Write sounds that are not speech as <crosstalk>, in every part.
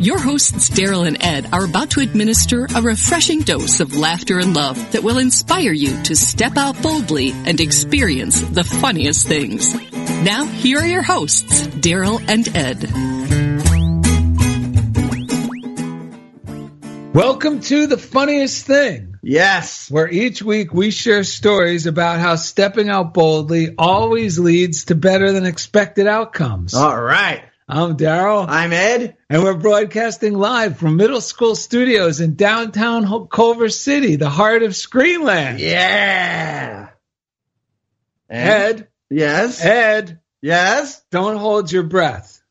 Your hosts, Daryl and Ed, are about to administer a refreshing dose of laughter and love that will inspire you to step out boldly and experience the funniest things. Now, here are your hosts, Daryl and Ed. Welcome to the funniest thing, Yes. where each week we share stories about how stepping out boldly always leads to better than expected outcomes. All right. I'm Daryl, I'm Ed. and we're broadcasting live from middle school studios in downtown Culver City, the heart of Screenland. Yeah. Ed, Yes. Ed, Yes. don't hold your breath.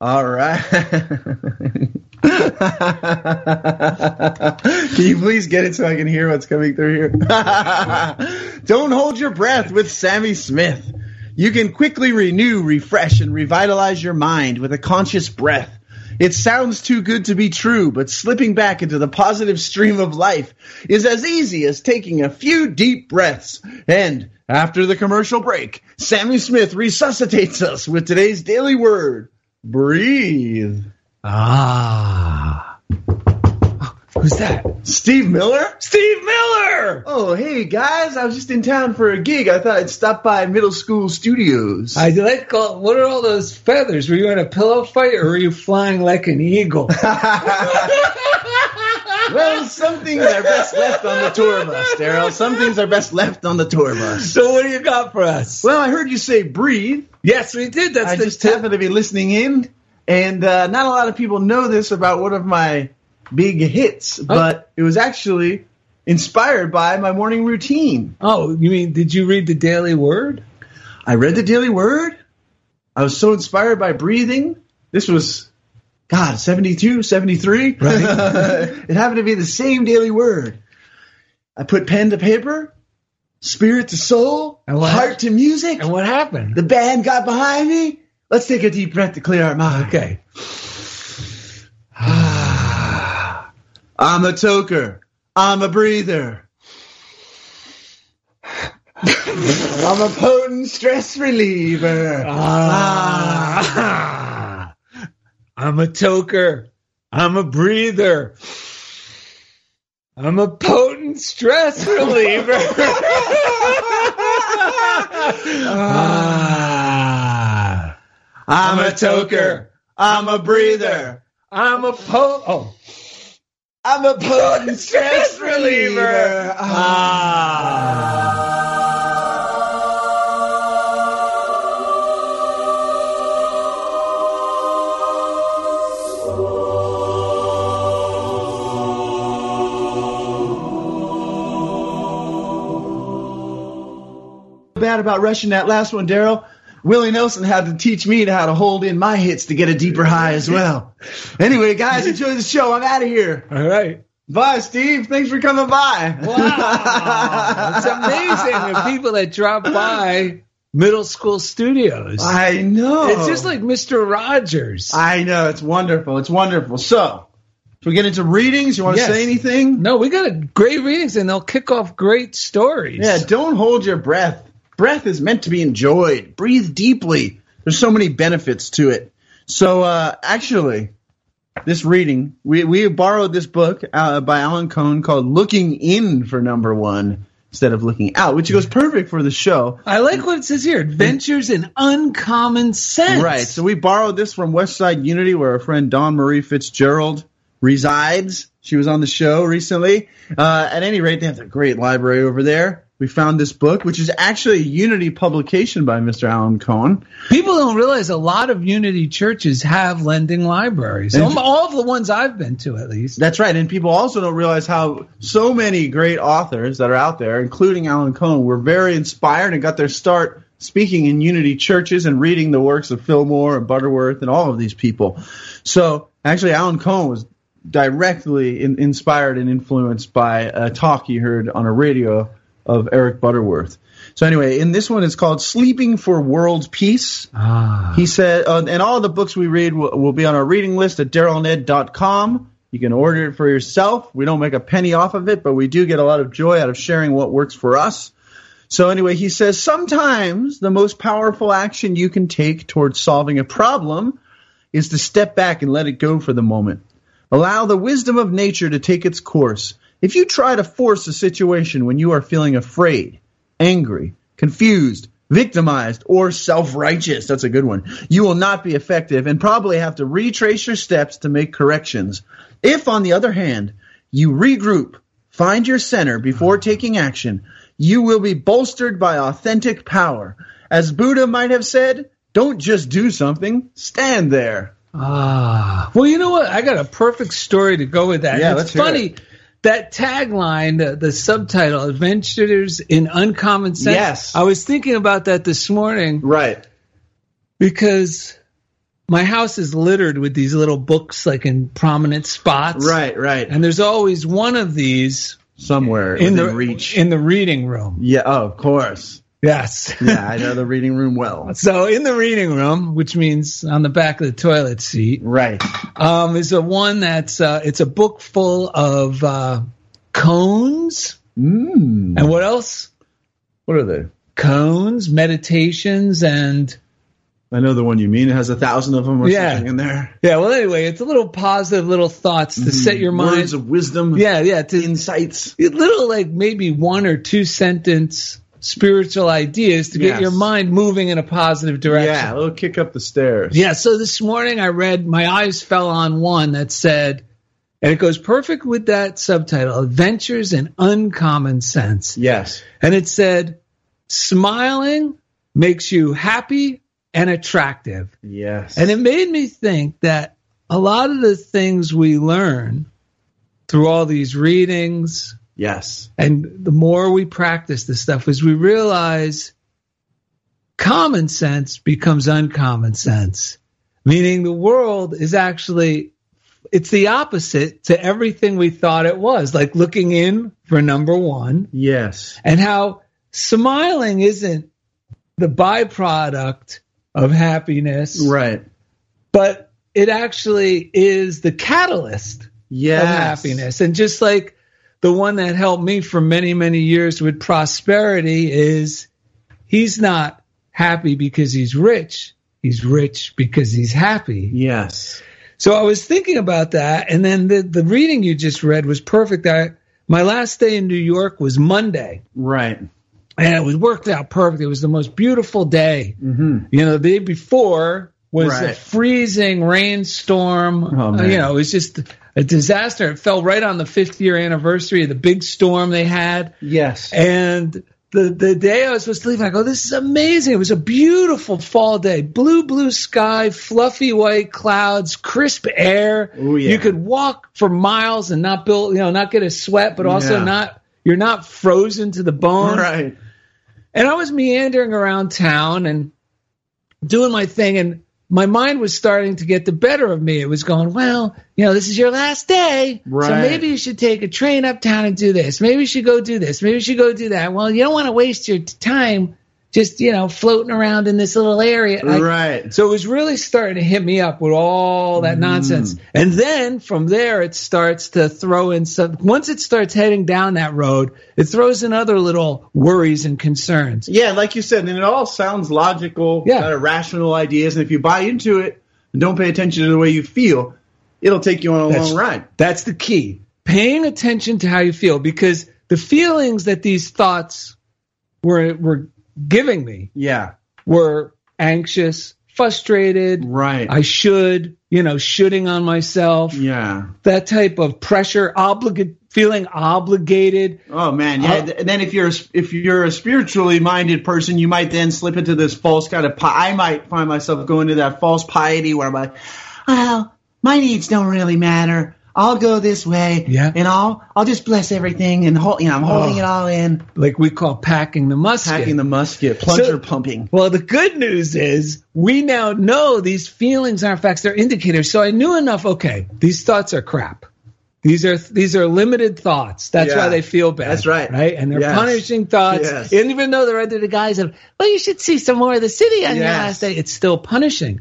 All right. <laughs> can you please get it so I can hear what's coming through here? <laughs> Don't hold your breath with Sammy Smith. You can quickly renew, refresh, and revitalize your mind with a conscious breath. It sounds too good to be true, but slipping back into the positive stream of life is as easy as taking a few deep breaths. And after the commercial break, Sammy Smith resuscitates us with today's daily word breathe. Ah. Who's that? Steve Miller? Steve Miller! Oh, hey guys, I was just in town for a gig. I thought I'd stop by middle school studios. I like call, what are all those feathers? Were you in a pillow fight or were you flying like an eagle? <laughs> well, some things are best left on the tour bus, Daryl. Some things are best left on the tour bus. so what do you got for us? Well, I heard you say breathe. yes, we did. That's I just tip. happened to be listening in, and uh, not a lot of people know this about one of my big hits, but it was actually inspired by my morning routine. Oh, you mean did you read the Daily Word? I read the Daily Word. I was so inspired by breathing. This was, God, 72, 73. Right. it happened to be the same Daily Word. I put pen to paper, spirit to soul, heart to music. And what happened? The band got behind me. Let's take a deep breath to clear our mind. okay. I'm a toker. I'm a breather. I'm a potent stress reliever. Ah. I'm a toker. I'm a breather. I'm a potent stress reliever. ah. I'm a toker. I'm a breather. I'm a po. Oh. I'm a potent <laughs> stress reliever. Ah. Bad about rushing that last one, Daryl. Willie Nelson had to teach me how to hold in my hits to get a deeper high as well. Anyway, guys, enjoy the show. I'm out of here. All right. Bye, Steve. Thanks for coming by. Wow. <laughs> it's amazing the people that drop by middle school studios. I know. It's just like Mr. Rogers. I know. It's wonderful. It's wonderful. So, should we get into readings? You want to Yes. say anything? No, we got a great readings and they'll kick off great stories. Yeah, don't hold your breath. Breath is meant to be enjoyed. Breathe deeply. There's so many benefits to it. So, uh, actually, this reading, we, we borrowed this book uh, by Alan Cohen called Looking In for Number One instead of Looking Out, which goes perfect for the show. I like what it says here Adventures in Uncommon Sense. Right. So we borrowed this from Westside Unity, where our friend Dawn Marie Fitzgerald resides. She was on the show recently. Uh, at any rate, they have a great library over there. We found this book, which is actually a Unity publication by Mr. Alan Cohen. People don't realize a lot of Unity churches have lending libraries. And- All, of the ones I've been to, at least. That's right. And people also don't realize how so many great authors that are out there, including Alan Cohen, were very inspired and got their start speaking in Unity churches and reading the works of Fillmore and Butterworth and all of these people. So actually, Alan Cohen was directly in, inspired and influenced by a talk he heard on a radio of Eric Butterworth. So anyway, in this one, it's called "Sleeping for World Peace." Ah. He said, uh, and all the books we read will, will be on our reading list at darylned.com. You can order it for yourself. We don't make a penny off of it, but we do get a lot of joy out of sharing what works for us. So anyway, he says, sometimes the most powerful action you can take towards solving a problem is to step back and let it go for the moment. Allow the wisdom of nature to take its course. If you try to force a situation when you are feeling afraid, angry, confused, victimized, or self righteous, that's a good one, you will not be effective and probably have to retrace your steps to make corrections. If, on the other hand, you regroup, find your center before taking action, you will be bolstered by authentic power. As Buddha might have said, don't just do something, stand there. Ah. Well, you know what? I got a perfect story to go with that. Yeah, it's funny. That tagline, the, the subtitle, Adventures in Uncommon Sense. Yes. I was thinking about that this morning Right. because my house is littered with these little books like in prominent spots. Right, right. And there's always one of these Somewhere in the reach. in the reading room. yeah, oh, of course. Yes. Yeah, I know the reading room well. <laughs> So in the reading room, which means on the back of the toilet seat, Right. um, is a one that's uh, it's a book full of uh, koans Mm. and what else? What are they? Koans, meditations, and I know the one you mean. It has a thousand of them or Yeah. something in there. yeah. Well, anyway, it's a little positive little thoughts to set your mind. Words of wisdom. yeah, yeah. To Insights. little like maybe one or two sentence spiritual ideas to get Yes. your mind moving in a positive direction. Yeah, a little kick up the stairs. Yeah, so this morning I read, my eyes fell on one that said, and it goes perfect with that subtitle Adventures in Uncommon Sense. Yes. And it said, smiling makes you happy and attractive. Yes. And it made me think that a lot of the things we learn through all these readings, yes. and the more we practice this stuff as we realize common sense becomes uncommon sense meaning the world is actually it's the opposite to everything we thought it was like looking in for number 1 Yes. and how smiling isn't the byproduct of happiness Right. but it actually is the catalyst Yes. of happiness. And just like the one that helped me for many, many years with prosperity is he's not happy because he's rich. He's rich because he's happy. Yes. So I was thinking about that. And then the, the reading you just read was perfect. I, my last day in New York was Monday Right. and it was worked out perfect. It was the most beautiful day. Mm-hmm. You know, the day before was a freezing rainstorm. Oh, Uh, you know, it was just a disaster. It fell right on the fifth year anniversary of the big storm they had. Yes. And the, the day I was supposed to leave, I go, this is amazing. It was a beautiful fall day. Blue, blue sky, fluffy white clouds, crisp air. Oh, yeah. You could walk for miles and not build, you know, not get a sweat, but also Yeah. not, you're not frozen to the bone. right. And I was meandering around town and doing my thing, and my mind was starting to get the better of me. It was going, well, you know, this is your last day, so maybe you should take a train uptown and do this. Maybe you should go do this. Maybe you should go do that. Well, you don't want to waste your time just you know floating around in this little area. I- right. so it was really starting to hit me up with all that mm. nonsense. And then from there, it starts to throw in some, once it starts heading down that road, it throws in other little worries and concerns. Yeah, like you said, and it all sounds logical, Yeah. kind of rational ideas. And if you buy into it and don't pay attention to the way you feel, it'll take you on a That's- long ride. That's the key. Paying attention to how you feel because the feelings that these thoughts were, were giving me Yeah, were anxious, frustrated. right. I should, you know, shooting on myself, yeah. that type of pressure, obligate, feeling obligated. Oh man, yeah. Uh, and then if you're if you're a spiritually minded person, you might then slip into this false kind of. I might find myself going to that false piety where I'm like, well, my needs don't really matter. I'll go this way, Yeah. and I'll I'll just bless everything and hold, you know, I'm holding Oh. it all in, like we call packing the musket. packing the musket, plunger So- pumping. well, the good news is we now know these feelings aren't facts; they're indicators. So I knew enough. Okay, these thoughts are crap. These are these are limited thoughts. That's Yeah. why they feel bad. That's right. right? And they're Yes. punishing thoughts. Yes. And even though they're under the guise of, well, you should see some more of the city on your Yes. last day, it's still punishing.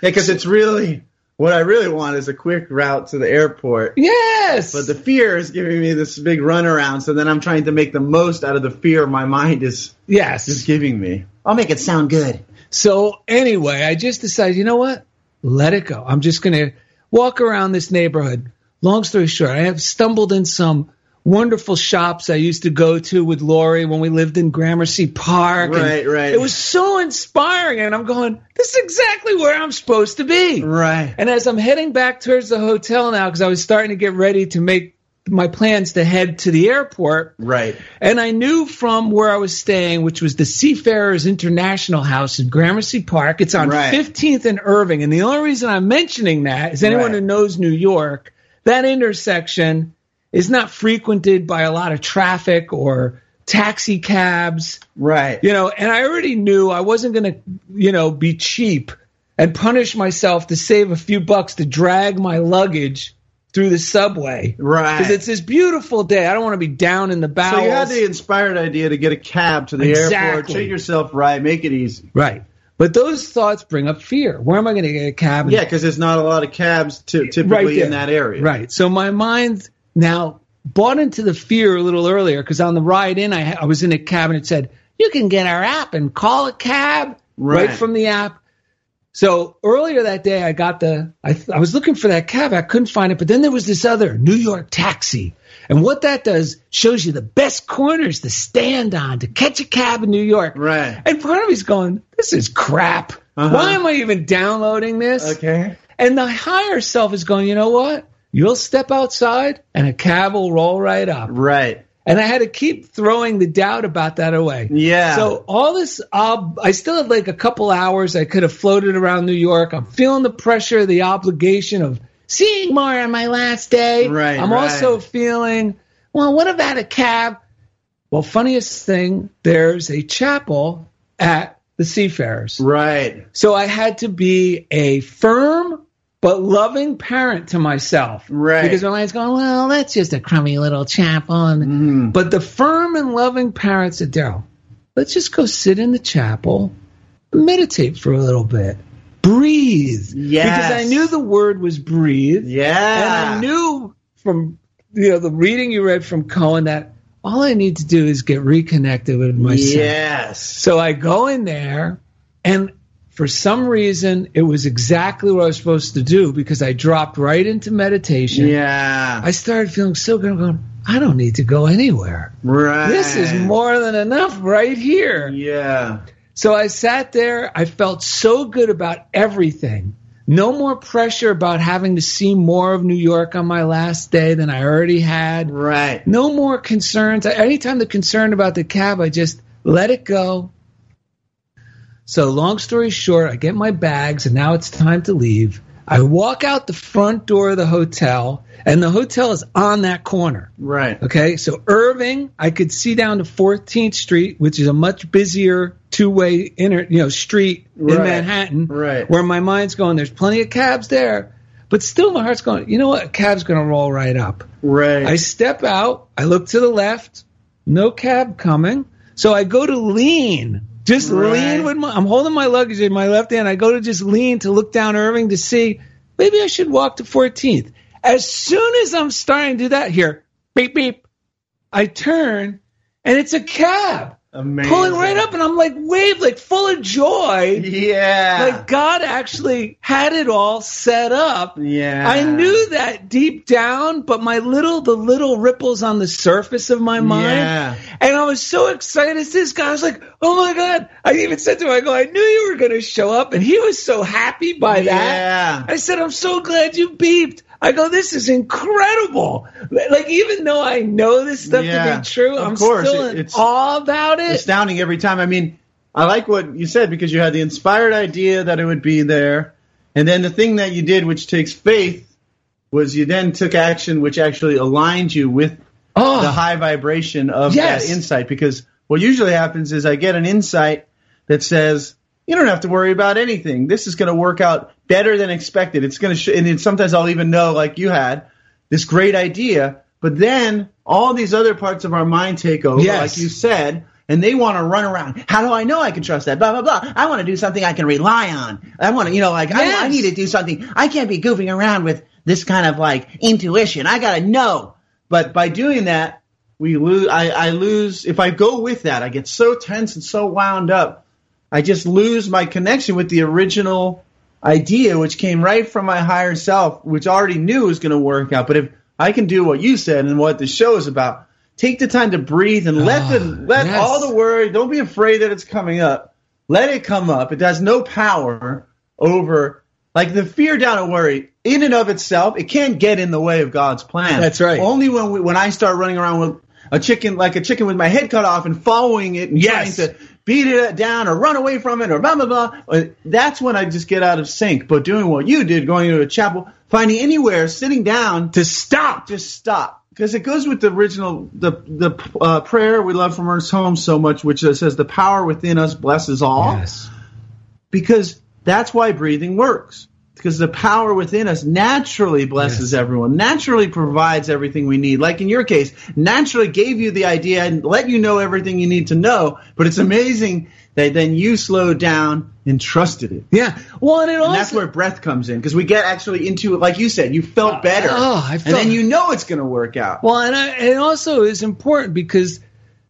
Yeah, because it's really what I really want is a quick route to the airport. Yes. But the fear is giving me this big runaround, so then I'm trying to make the most out of the fear my mind is yes. is giving me. I'll make it sound good. So anyway, I just decided, you know what? Let it go. I'm just going to walk around this neighborhood. Long story short, I have stumbled in some wonderful shops I used to go to with Lori when we lived in Gramercy Park. Right, right. It was so inspiring, and I'm going, this is exactly where I'm supposed to be. Right. And as I'm heading back towards the hotel now, because I was starting to get ready to make my plans to head to the airport, Right. and I knew from where I was staying, which was the Seafarers International House in Gramercy Park. It's on Right. 15th and Irving. And the only reason I'm mentioning that is anyone Right. who knows New York, that intersection is not frequented by a lot of traffic or taxi cabs, Right. you know, and I already knew I wasn't going to, you know, be cheap and punish myself to save a few bucks to drag my luggage through the subway. Right. Because it's this beautiful day. I don't want to be down in the bowels. So you had the inspired idea to get a cab to the airport, Exactly. treat yourself right, make it easy. Right. But those thoughts bring up fear. Where am I going to get a cab? Yeah, because there's not a lot of cabs to, typically there. in that area. Right. So my mind now bought into the fear a little earlier because on the ride in, I, I was in a cab and it said, you can get our app and call a cab right, Right. from the app. So earlier that day, I got the, I, I was looking for that cab. I couldn't find it. But then there was this other New York taxi. And what that does shows you the best corners to stand on to catch a cab in New York. Right. And part of me's going, this is crap. Uh-huh. Why am I even downloading this? Okay. And the higher self is going, you know what? You'll step outside and a cab will roll right up. Right. And I had to keep throwing the doubt about that away. Yeah. So all this, I still had like a couple hours. I could have floated around New York. I'm feeling the pressure, the obligation of seeing more on my last day. Right, I'm right. also feeling, well, what about a cab? Well, funniest thing, there's a chapel at the Seafarers. Right. So I had to be a firm but loving parent to myself. Right. Because my mind's going, well, that's just a crummy little chapel. And, Mm-hmm. But the firm and loving parent said, Daryl, let's just go sit in the chapel, meditate for a little bit, breathe. Yes. Because I knew the word was breathe. Yeah. And I knew from you know the reading you read from Cohen that all I need to do is get reconnected with myself. Yes. So I go in there, and for some reason, it was exactly what I was supposed to do because I dropped right into meditation. Yeah. I started feeling so good. I'm going, I don't need to go anywhere. right. This is more than enough right here. Yeah. So I sat there. I felt so good about everything. No more pressure about having to see more of New York on my last day than I already had. Right. No more concerns. Anytime the concern about the cab, I just let it go. So, long story short, I get my bags and now it's time to leave. I walk out the front door of the hotel, and the hotel is on that corner. Right. Okay, so Irving, I could see down to 14th Street, which is a much busier two-way inner, you know, street Right. in Manhattan. Right. Where my mind's going, there's plenty of cabs there, but still my heart's going, you know what? A cab's going to roll right up. Right. I step out, I look to the left, no cab coming. So I go to lean, just Right. lean with my, I'm holding my luggage in my left hand. I go to just lean to look down Irving to see maybe I should walk to 14th. As soon as I'm starting to do that here, beep, beep, I turn and it's a cab Amazing. pulling right up and I'm like wave, like full of joy. Yeah. Like God actually had it all set up. yeah. I knew that deep down, but my little, the little ripples on the surface of my mind. Yeah. And I was so excited as this guy. I was like, oh my God. I even said to him, I go, I knew you were going to show up. And he was so happy by that. Yeah. I said, I'm so glad you beeped. I go, this is incredible. Like, even though I know this stuff Yeah, to be true, I'm course, still in it's awe about it. astounding every time. I mean, I like what you said because you had the inspired idea that it would be there, and then the thing that you did, which takes faith, was you then took action, which actually aligned you with oh, the high vibration of Yes. that insight. Because what usually happens is I get an insight that says, "You don't have to worry about anything. This is going to work out better than expected. It's going to." Sh-, and then sometimes I'll even know, like you had, this great idea, but then all these other parts of our mind take over, Yes. like you said. And they want to run around. How do I know I can trust that? Blah blah blah. I want to do something I can rely on. I want to, you know, like I, I need to do something. I can't be goofing around with this kind of like intuition. I gotta know. But by doing that, we lose. I, I lose. If I go with that, I get so tense and so wound up. I just lose my connection with the original idea, which came right from my higher self, which already knew was going to work out. But if I can do what you said and what the show is about, take the time to breathe and let the Ah, let yes. all the worry. Don't be afraid that it's coming up. Let it come up. It has no power over like the fear down and worry in and of itself. It can't get in the way of God's plan. That's right. Only when we, when I start running around with a chicken like a chicken with my head cut off and following it and Yes. trying to beat it down or run away from it or blah blah blah. That's when I just get out of sync. But doing what you did, going to a chapel, finding anywhere, sitting down to stop. just stop because it goes with the original the the uh, prayer we love from Ernest Holmes so much, which says the power within us blesses all. Yes. Because that's why breathing works. Because the power within us naturally blesses Yes. everyone, naturally provides everything we need. Like in your case, naturally gave you the idea and let you know everything you need to know. But it's amazing that then you slowed down and trusted it. Yeah. Well, and it And also that's where breath comes in because we get actually into it, like you said, you felt better, Oh, I and felt- then you know it's going to work out. Well, and I, it also is important because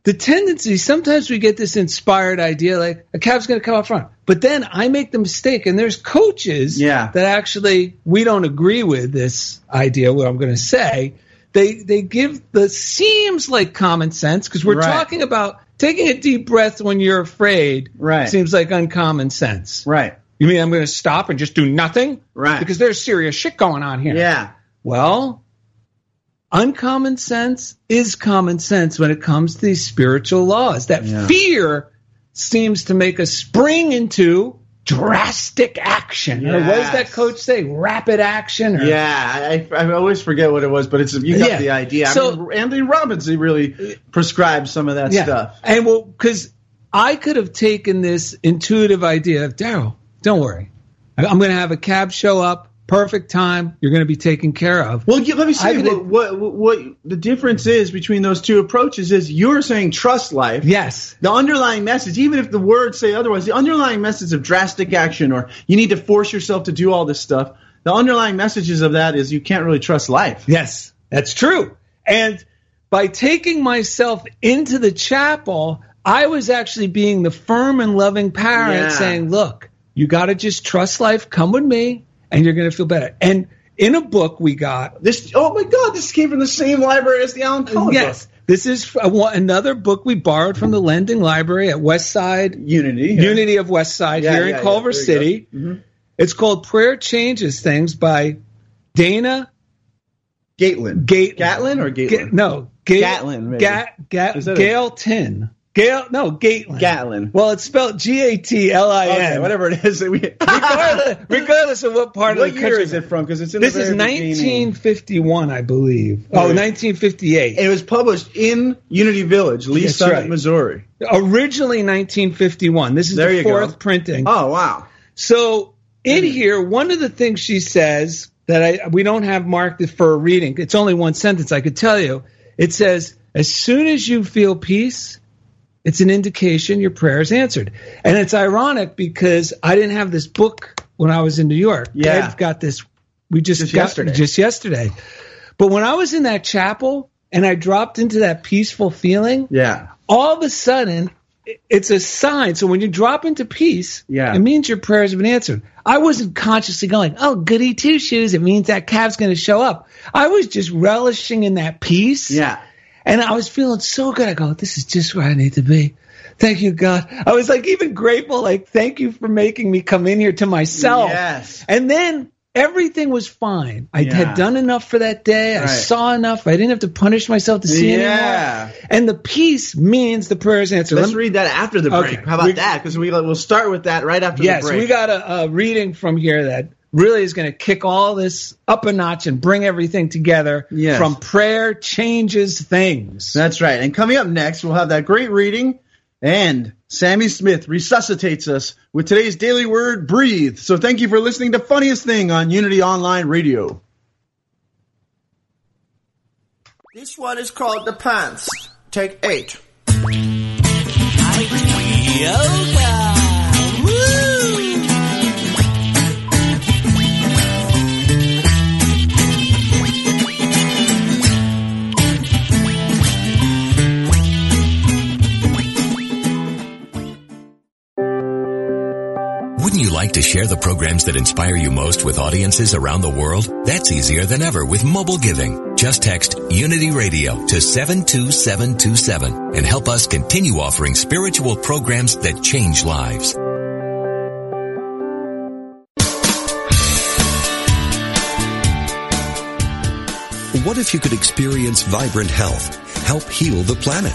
the tendency sometimes we get this inspired idea like a cab's going to come up front, but then I make the mistake, and there's coaches Yeah. that actually we don't agree with this idea. What I'm going to say, they they give the seems like common sense because we're Right. talking about taking a deep breath when you're afraid. Right. seems like uncommon sense. right, You mean I'm going to stop and just do nothing? Right. Because there's serious shit going on here. yeah, Well, uncommon sense is common sense when it comes to these spiritual laws. That Yeah. fear seems to make us spring into drastic action. Or what does that coach say? Rapid action? Or, yeah. I, I always forget what it was, but it's you got Yeah. the idea. So- I mean, Anthony Robbins he really prescribed some of that Yeah. stuff. And well, because I could have taken this intuitive idea of Daryl, don't worry. I'm going to have a cab show up, perfect time. You're going to be taken care of. Well, let me say I what, what what the difference is between those two approaches is you're saying trust life. Yes. The underlying message, even if the words say otherwise, the underlying message of drastic action or you need to force yourself to do all this stuff, the underlying messages of that is you can't really trust life. Yes, that's true. And by taking myself into the chapel, I was actually being the firm and loving parent Yeah. saying, look, you got to just trust life. Come with me and you're going to feel better. And in a book we got, This, oh my God, this came from the same library as the Alan Cohen yes, book. this is f- a- one- another book we borrowed from the Lending Library at Westside Unity. yeah. Unity of Westside Yeah, here yeah, in Culver City. Mhm. It's called Prayer Changes Things by Dana Gatlin. Gate Gatlin or Ga- Gatlin? no, Ga- Gatlin, maybe. Ga- Ga- Gail Tin. Gail, no, Gatlin. Gatlin. Well, it's spelled G A T L I N. Okay, whatever it is. <laughs> We, regardless, regardless of what part what of the year country. is it from? Because it's in This the is very beginning. 1951, I believe. Oh, Right. 1958. It was published in Unity Village, Lee That's Summit, right. Missouri. Originally 1951. This is There the you go. fourth printing. Oh wow! So in hmm. here, one of the things she says that I we don't have marked it for a reading. It's only one sentence. I could tell you. It says, "As soon as you feel peace, it's an indication your prayer is answered." And it's ironic because I didn't have this book when I was in New York. Yeah. I've got this. We just, Just got yesterday. just yesterday. But when I was in that chapel and I dropped into that peaceful feeling, Yeah, all of a sudden it's a sign. So when you drop into peace, Yeah. it means your prayers have been answered. I wasn't consciously going, oh, goody two shoes. It means that calf's going to show up. I was just relishing in that peace. yeah. And I was feeling so good. I go, this is just where I need to be. Thank you, God. I was like even grateful, like, thank you for making me come in here to myself. Yes. And then everything was fine. I Yeah. had done enough for that day. I saw enough. I didn't have to punish myself to see Yeah. anymore. And the peace means the prayer is answered. Let's Let me- read that after the break. Okay. How about We- that? Because we we'll start with that right after yes, the break. we got a, a reading from here that really is going to kick all this up a notch and bring everything together Yes. from prayer changes things. That's right. And coming up next, we'll have that great reading, and Sammy Smith resuscitates us with today's daily word, breathe. So thank you for listening to Funniest Thing on Unity Online Radio. This one is called The Pants. Take eight. Wouldn't like to share the programs that inspire you most with audiences around the world? That's easier than ever with mobile giving. Just text Unity Radio to 72727 and help us continue offering spiritual programs that change lives. What if you could experience vibrant health, help heal the planet,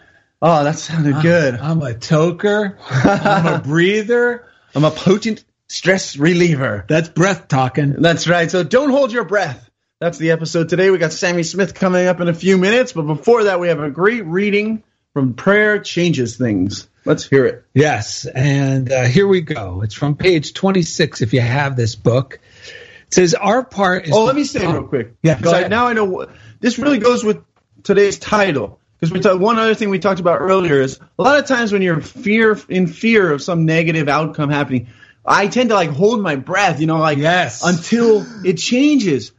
Oh, that sounded good. I'm a toker. I'm a <laughs> breather. I'm a potent stress reliever. That's breath talking. That's right. So don't hold your breath. That's the episode today. We got Sammy Smith coming up in a few minutes, but before that, we have a great reading from Prayer Changes Things. Let's hear it. Yes, and uh, here we go. It's from page 26 if you have this book. It says, Our part is. Oh, let me say real quick. Yeah, go I, now I know what, this really goes with today's title. Because we one other thing we talked about earlier is a lot of times when you're fear in fear of some negative outcome happening, I tend to like hold my breath, you know, like Yes. until it changes.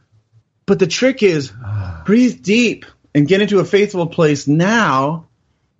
But the trick is breathe deep and get into a faithful place now,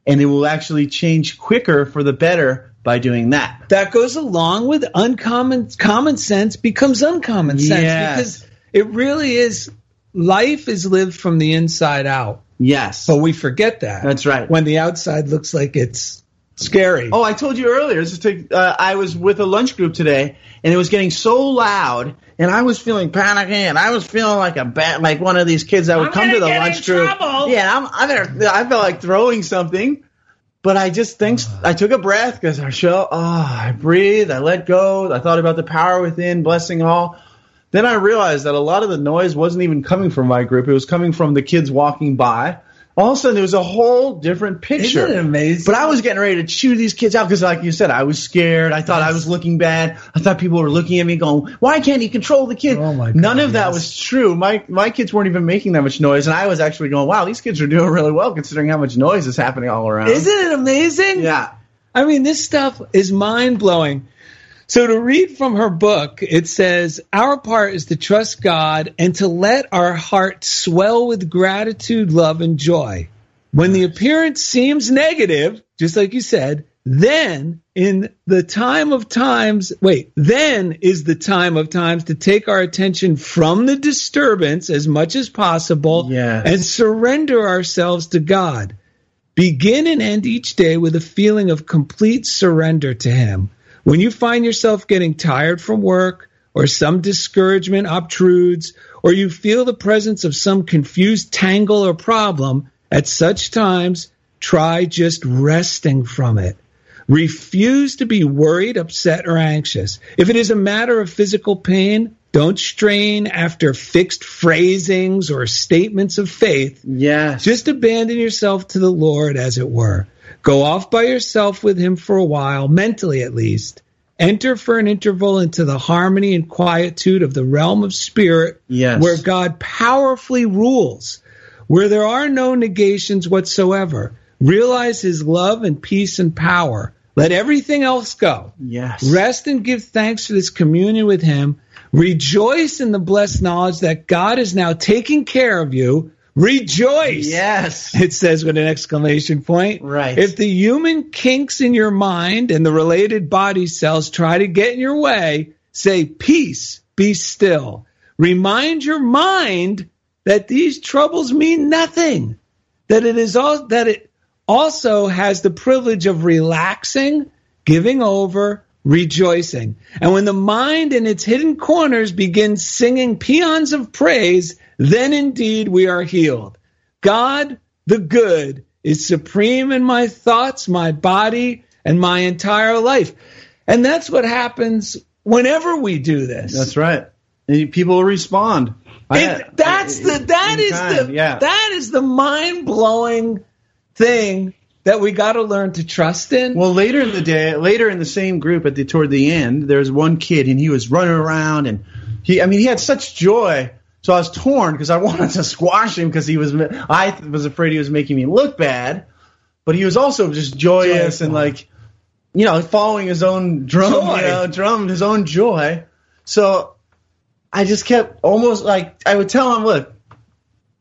and it will actually change quicker for the better by doing that. that goes along with uncommon common sense becomes uncommon sense Yes. because it really is life is lived from the inside out Yes. but we forget that That's right. when the outside looks like it's scary Oh, I told you earlier. This is uh, I was with a lunch group today, and it was getting so loud, and I was feeling panicky, and I was feeling like a bat, like one of these kids that would I'm come to the get lunch in group. trouble. Yeah, I'm, I'm gonna, I felt like throwing something, but I just think I took a breath because I show. Oh, I breathed. I let go. I thought about the power within, blessing all. Then I realized that a lot of the noise wasn't even coming from my group. It was coming from the kids walking by. All of a sudden, there was a whole different picture. Isn't it amazing? But I was getting ready to chew these kids out because, like you said, I was scared. I thought I was looking bad. I thought people were looking at me going, "Why can't he control the kid?" Oh, my God, None of that was true. My my kids weren't even making that much noise, and I was actually going, "Wow, these kids are doing really well considering how much noise is happening all around." isn't it amazing Yeah. I mean, this stuff is mind blowing. So, to read from her book, it says, Our part is to trust God and to let our heart swell with gratitude, love, and joy. When the appearance seems negative, just like you said, then in the time of times, wait, then is the time of times to take our attention from the disturbance as much as possible Yes. and surrender ourselves to God. Begin and end each day with a feeling of complete surrender to Him. When you find yourself getting tired from work, or some discouragement obtrudes, or you feel the presence of some confused tangle or problem, at such times, try just resting from it. Refuse to be worried, upset, or anxious. If it is a matter of physical pain, don't strain after fixed phrasings or statements of faith. Yes. Just abandon yourself to the Lord, as it were. Go off by yourself with Him for a while, mentally at least. Enter for an interval into the harmony and quietude of the realm of spirit, Yes. where God powerfully rules, where there are no negations whatsoever. Realize His love and peace and power. Let everything else go. yes. Rest and give thanks for this communion with Him. Rejoice in the blessed knowledge that God is now taking care of you. Rejoice. Yes. It says with an exclamation point. Right. If the human kinks in your mind and the related body cells try to get in your way, say, Peace, be still. Remind your mind that these troubles mean nothing. That it is all that it also has the privilege of relaxing, giving over, rejoicing. And when the mind in its hidden corners begins singing peons of praise, then indeed we are healed. God, the good, is supreme in my thoughts, my body, and my entire life. And that's what happens whenever we do this. That's right. And people respond. It- that's I- the that is time, the yeah. that is the mind blowing thing that we got to learn to trust in. Well, later in the day, later in the same group at the toward the end, there's one kid and he was running around and he, I mean, he had such joy. So I was torn because I <laughs> wanted to squash him because he was, I was afraid he was making me look bad, but he was also just joyous and like, you know, following his own drum, Joy. you know, drum, his own joy. So I just kept almost like I would tell him, look,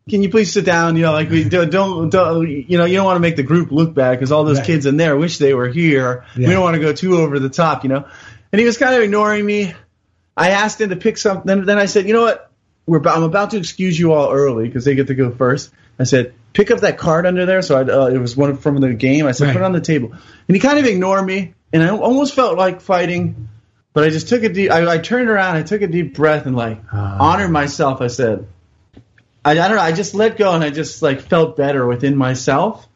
can you please sit down? You know, like we don't, don't, don't you know, you don't want to make the group look bad because all those Right. kids in there wish they were here. Yeah. We don't want to go too over the top, you know. And he was kind of ignoring me. I asked him to pick something. Then, then I said, you know what? We're about, I'm about to excuse you all early because they get to go first. I said, pick up that card under there. So I, uh, it was one from the game. I said, Right. put it on the table. And he kind of ignored me, and I almost felt like fighting. But I just took a deep. I, I turned around. I took a deep breath and like honored myself. I said, I, I don't know. I just let go and I just like felt better within myself.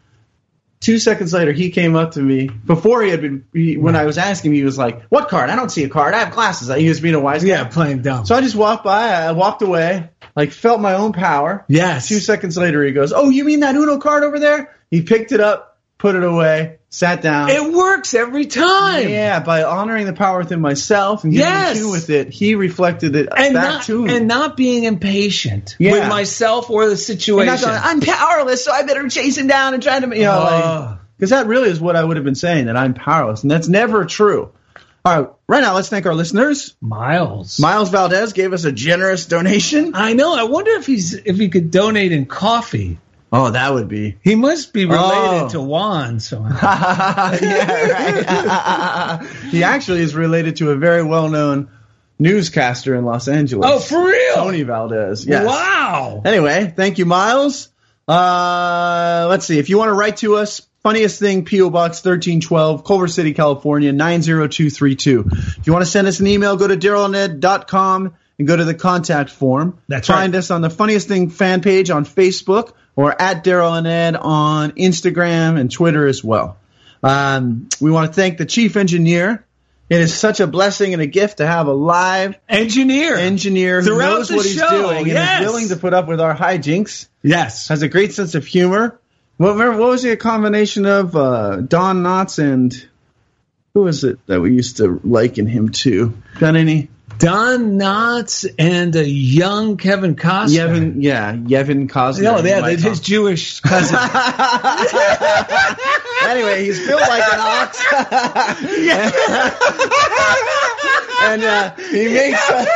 Two seconds later, he came up to me. Before he had been, he, when I was asking him, he was like, "What card? I don't see a card. I have glasses." He was being a wise guy. Yeah, playing dumb. So I just walked by. I walked away, like felt my own power. yes. Two seconds later, he goes, "Oh, you mean that Uno card over there?" He picked it up, put it away, sat down. It works every time. yeah, by honoring the power within myself and getting Yes. in tune with it, he reflected it And back not, to me. and not being impatient Yeah. with myself or the situation. not going, I'm powerless, so I better chase him down and try to, you know, Oh. Uh. because that really is what I would have been saying that I'm powerless, and that's never true. All right, right now, let's thank our listeners. Miles. Miles Valdez gave us a generous donation. I know. I wonder if he's if he could donate in coffee. Oh, that would be. He must be related Oh. to Juan somehow. <laughs> yeah, right. <laughs> he actually is related to a very well-known newscaster in Los Angeles. oh, for real? Tony Valdez. Yes. Wow. Anyway, thank you, Miles. Uh, let's see. If you want to write to us, funniest thing, P.O. Box 1312, Culver City, California, 90232. If you want to send us an email, go to darylned.com and go to the contact form. That's Find right. us on the funniest thing fan page on Facebook or at Daryl and Ed on Instagram and Twitter as well. Um, we want to thank the chief engineer. It is such a blessing and a gift to have a live Engineer. engineer who Throughout knows what he's show, doing and yes. is willing to put up with our hijinks. yes. Has a great sense of humor. What, remember, what was he a combination of? Uh, Don Knotts and who was it that we used to liken him to? Got any? Don Knotts and a young Kevin Costner. Yevon, yeah, Yevon Cosner. No, yeah, his Jewish cousin. <laughs> <laughs> anyway, he's built like an ox. <laughs> and uh, he makes uh,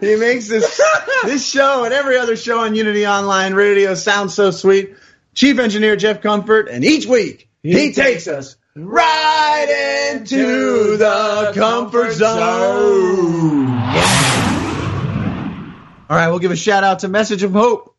he makes this this show and every other show on Unity Online Radio sound so sweet. Chief Engineer Jeff Comfort, and each week he, takes us right into the comfort zone. All right, we'll give a shout out to Message of Hope.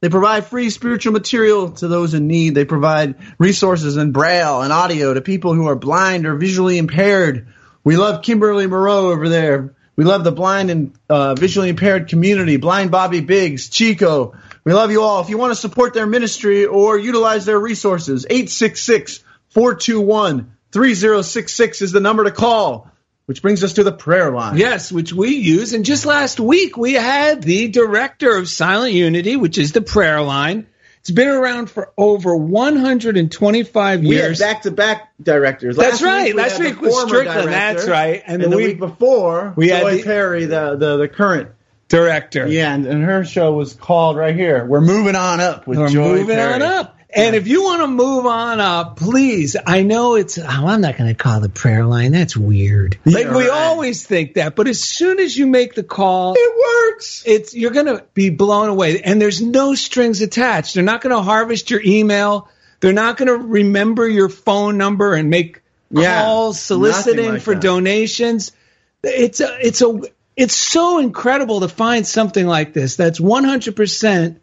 They provide free spiritual material to those in need. They provide resources in braille and audio to people who are blind or visually impaired. We love Kimberly Moreau over there. We love the blind and uh, visually impaired community. Blind Bobby Biggs, Chico. We love you all. If you want to support their ministry or utilize their resources, 866 421 3066 is the number to call, which brings us to the prayer line. Yes, which we use. And just last week, we had the director of Silent Unity, which is the prayer line. It's been around for over 125 We had years. back to back directors. That's Last week right. we Last week was Strickland. That's right. And, And the the week week- before, we had Joy the- Perry, the, the the current. director. Yeah, and, and her show was called right here. We're moving on up with We're Joy moving Perry. on up. And if you want to move on up, please. I know it's. Oh, I'm not going to call the prayer line. That's weird. Yeah, we right. always think that, but as soon as you make the call, It works. it's you're going to be blown away and there's no strings attached they're not going to harvest your email they're not going to remember your phone number and make Yeah, calls soliciting like for that. donations it's a it's a it's so incredible to find something like this that's 100%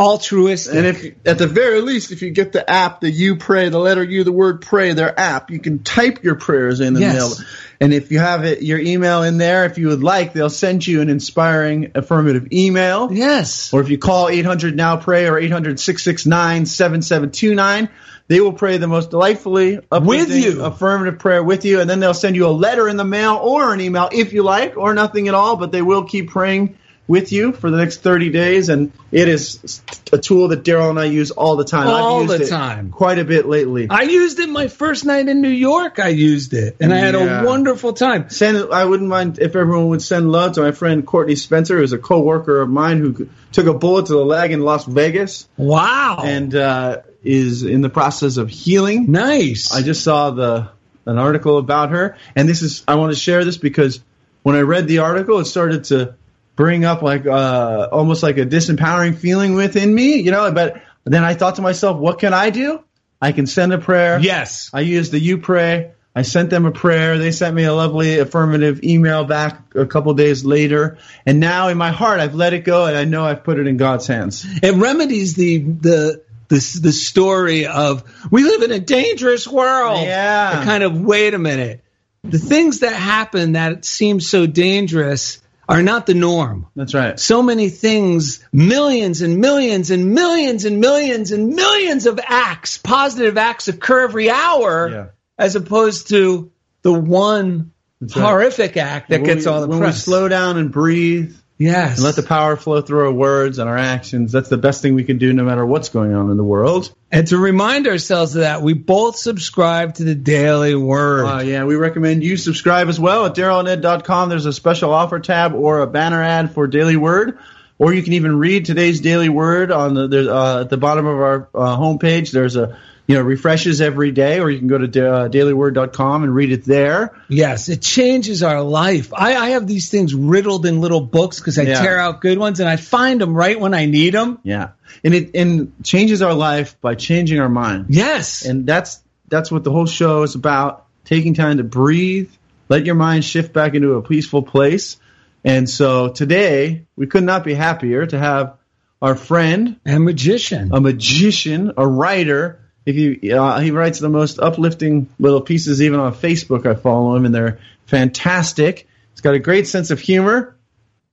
altruistic And if at the very least, if you get the app, the You Pray, the letter U, the word Pray, their app, you can type your prayers in and Yes. mail. And if you have it, your email in there, if you would like, they'll send you an inspiring affirmative email. yes Or if you call 800 Now Pray or 800 669 7729, they will pray the most delightfully with you. affirmative prayer with you. And then they'll send you a letter in the mail or an email if you like, or nothing at all. But they will keep praying with you for the next 30 days. And it is a tool that Daryl and I use all the time. All the it time. Quite a bit lately. i used it my first night in new york i used it and i had Yeah. a wonderful time Send. I wouldn't mind if everyone would send love to my friend Courtney Spencer, who's a co-worker of mine who took a bullet to the leg in Las Vegas wow and uh, is in the process of healing. nice I just saw the an article about her, and this is I want to share this because when I read the article, it started to bring up like uh, almost like a disempowering feeling within me, you know. But then I thought to myself, what can I do? I can send a prayer. yes I used the You Pray. I sent them a prayer. They sent me a lovely affirmative email back a couple days later. And now in my heart, I've let it go and I know I've put it in God's hands. it remedies the the the, the story of we live in a dangerous world. Yeah. A kind of wait a minute. The things that happen that seem so dangerous are not the norm. That's right. So many things, millions and millions and millions and millions and millions of acts, positive acts occur every hour, Yeah. as opposed to the one That's right. horrific act that When gets we- all the when press. we slow down and breathe yes. and let the power flow through our words and our actions, that's the best thing we can do no matter what's going on in the world. and to remind ourselves of that, we both subscribe to the Daily Word. Uh, yeah, we recommend you subscribe as well at darylned.com. There's a special offer tab or a banner ad for Daily Word, or you can even read today's Daily Word on the uh, at the bottom of our uh, homepage. There's a you know refreshes every day, or you can go to da- uh, dailyword.com and read it there. Yes, it changes our life. I, I have these things riddled in little books because I Yeah. tear out good ones and I find them right when I need them. Yeah, and it and changes our life by changing our mind. Yes. and that's that's what the whole show is about taking time to breathe let your mind shift back into a peaceful place and so today we could not be happier to have our friend and magician. a magician a writer if you uh, he writes the most uplifting little pieces even on facebook i follow him and they're fantastic he's got a great sense of humor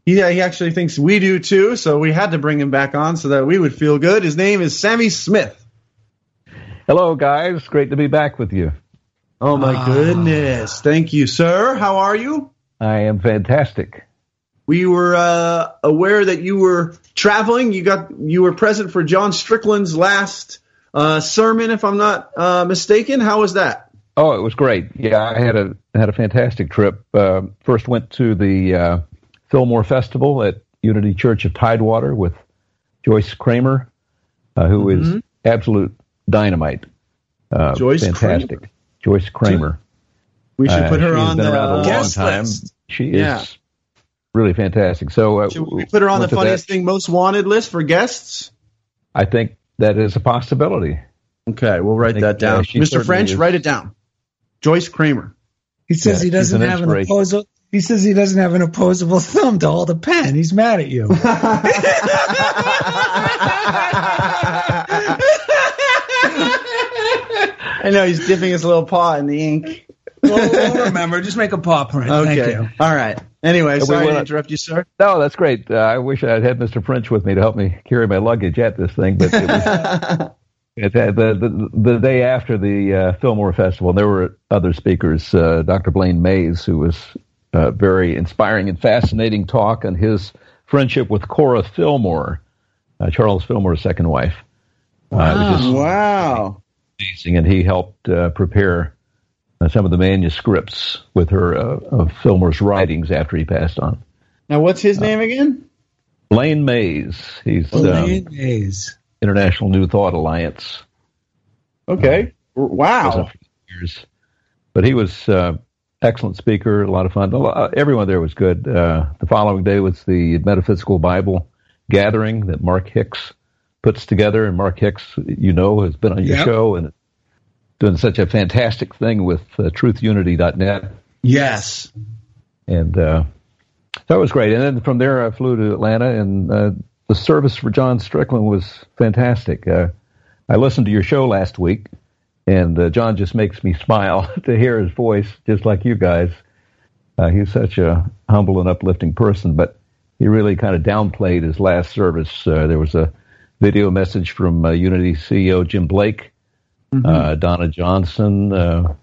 he, he actually thinks we do too so we had to bring him back on so that we would feel good his name is sammy smith Hello, guys. Great to be back with you. Oh my Ah. goodness. Thank you, sir. How are you? I am fantastic. We were uh, aware that you were traveling. You got you were present for John Strickland's last uh, sermon, if I'm not uh, mistaken. How was that? Oh, it was great. Yeah, I had a had a fantastic trip. Uh, first went to the uh, Fillmore Festival at Unity Church of Tidewater with Joyce Kramer, uh, who is absolute dynamite. Uh, Joyce fantastic. Joyce Kramer. We should put her on the guest list. She Yeah. is really fantastic. So uh, Should we put her on the funniest thing most wanted list for guests? I think that is a possibility. Okay, we'll write that down. she Mr. French, is. write it down. Joyce Kramer. He says Yeah, he doesn't an have an inspiration. opposable. He says he doesn't have an opposable thumb to hold a pen. He's mad at you. <laughs> <laughs> I know he's dipping his little paw in the ink. We'll, we'll remember. Just make a paw print. Okay. Thank you. All right. Anyway, we sorry to wanna- interrupt you, sir. No, that's great. Uh, I wish I'd had Mr. French with me to help me carry my luggage at this thing, but it was <laughs> it had the, the the day after the uh, Fillmore Festival. There were other speakers. Uh, Dr. Blaine Mays, who was uh, very inspiring and fascinating talk on his friendship with Cora Fillmore, uh, Charles Fillmore's second wife. Uh, it was just Wow. amazing, and he helped uh, prepare some of the manuscripts with her uh, of Fillmore's writings after he passed on. Now, what's his name again? Blaine Mays. He's um, Blaine Mays. International New Thought Alliance. Okay. Wow. Years. But he was uh, excellent speaker, a lot of fun. A lot- Everyone there was good. Uh, the following day was the Metaphysical Bible gathering that Mark Hicks puts together, and Mark Hicks, you know, has been on your Yep. show and doing such a fantastic thing with uh, TruthUnity.net, Yes. and uh, that was great. And then from there, I flew to Atlanta, and uh, the service for John Strickland was fantastic. Uh, I listened to your show last week, and uh, John just makes me <laughs> smile to hear his voice, just like you guys. Uh, he's such a humble and uplifting person, but he really kind of downplayed his last service. Uh, there was a video message from uh, Unity CEO Jim Blake, uh, Donna Johnson, uh,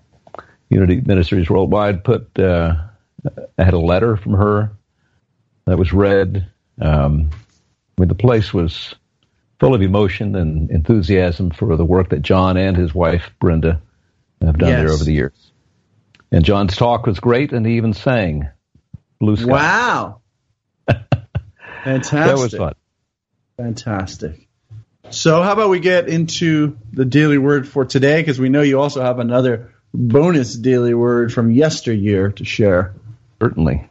Unity Ministries Worldwide put. Uh, I had a letter from her that was read. Um, I mean, the place was full of emotion and enthusiasm for the work that John and his wife Brenda have done there over the years. And John's talk was great, and he even sang "Blue Sky." Wow. <laughs> Fantastic. that was fun. Fantastic. So, how about we get into the daily word for today? Because we know you also have another bonus daily word from yesteryear to share. Certainly.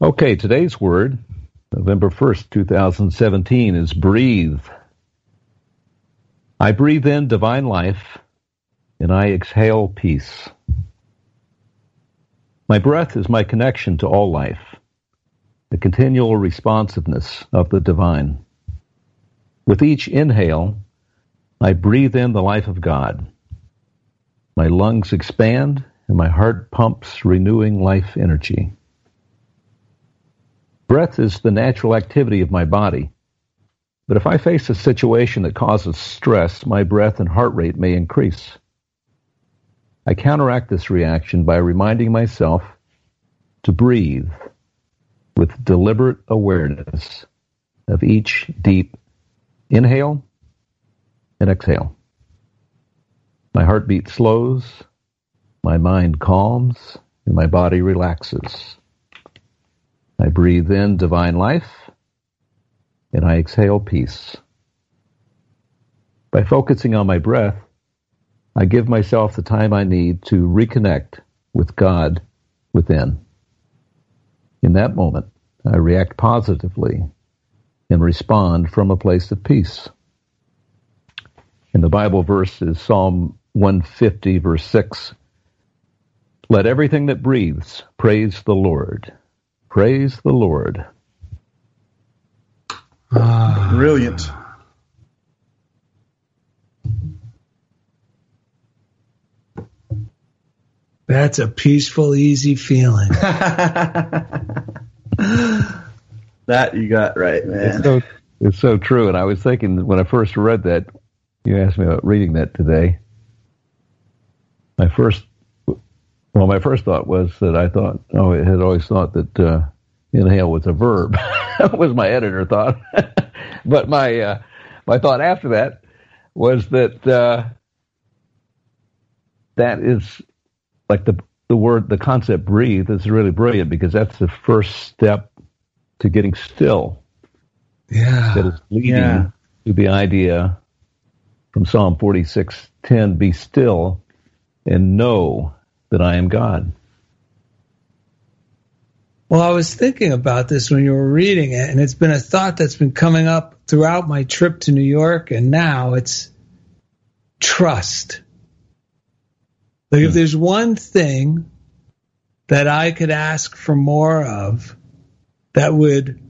Okay, today's word, November 1st, 2017, is breathe. I breathe in divine life and I exhale peace. My breath is my connection to all life, the continual responsiveness of the divine. With each inhale, I breathe in the life of God. My lungs expand and my heart pumps renewing life energy. Breath is the natural activity of my body. But if I face a situation that causes stress, my breath and heart rate may increase. I counteract this reaction by reminding myself to breathe with deliberate awareness of each deep inhale and exhale. My heartbeat slows, my mind calms, and my body relaxes. I breathe in divine life and I exhale peace. By focusing on my breath, I give myself the time I need to reconnect with God within. In that moment, I react positively and respond from a place of peace. And the Bible verse is Psalm 150, verse 6. Let everything that breathes praise the Lord. Praise the Lord. Ah. Brilliant. That's a peaceful, easy feeling. <laughs> that you got right, man. It's so, it's so true. And I was thinking when I first read that, you asked me about reading that today. My first, well, my first thought was that I thought, oh, I had always thought that uh, inhale was a verb. that <laughs> was my editor thought. <laughs> but my uh, my thought after that was that uh, that is like the the word the concept breathe is really brilliant because that's the first step to getting still. Yeah. That is leading Yeah. to the idea from Psalm forty six ten, be still and know that I am God. Well, I was thinking about this when you were reading it, and it's been a thought that's been coming up throughout my trip to New York, and now it's trust. Like, if hmm. there's one thing that I could ask for more of, that would,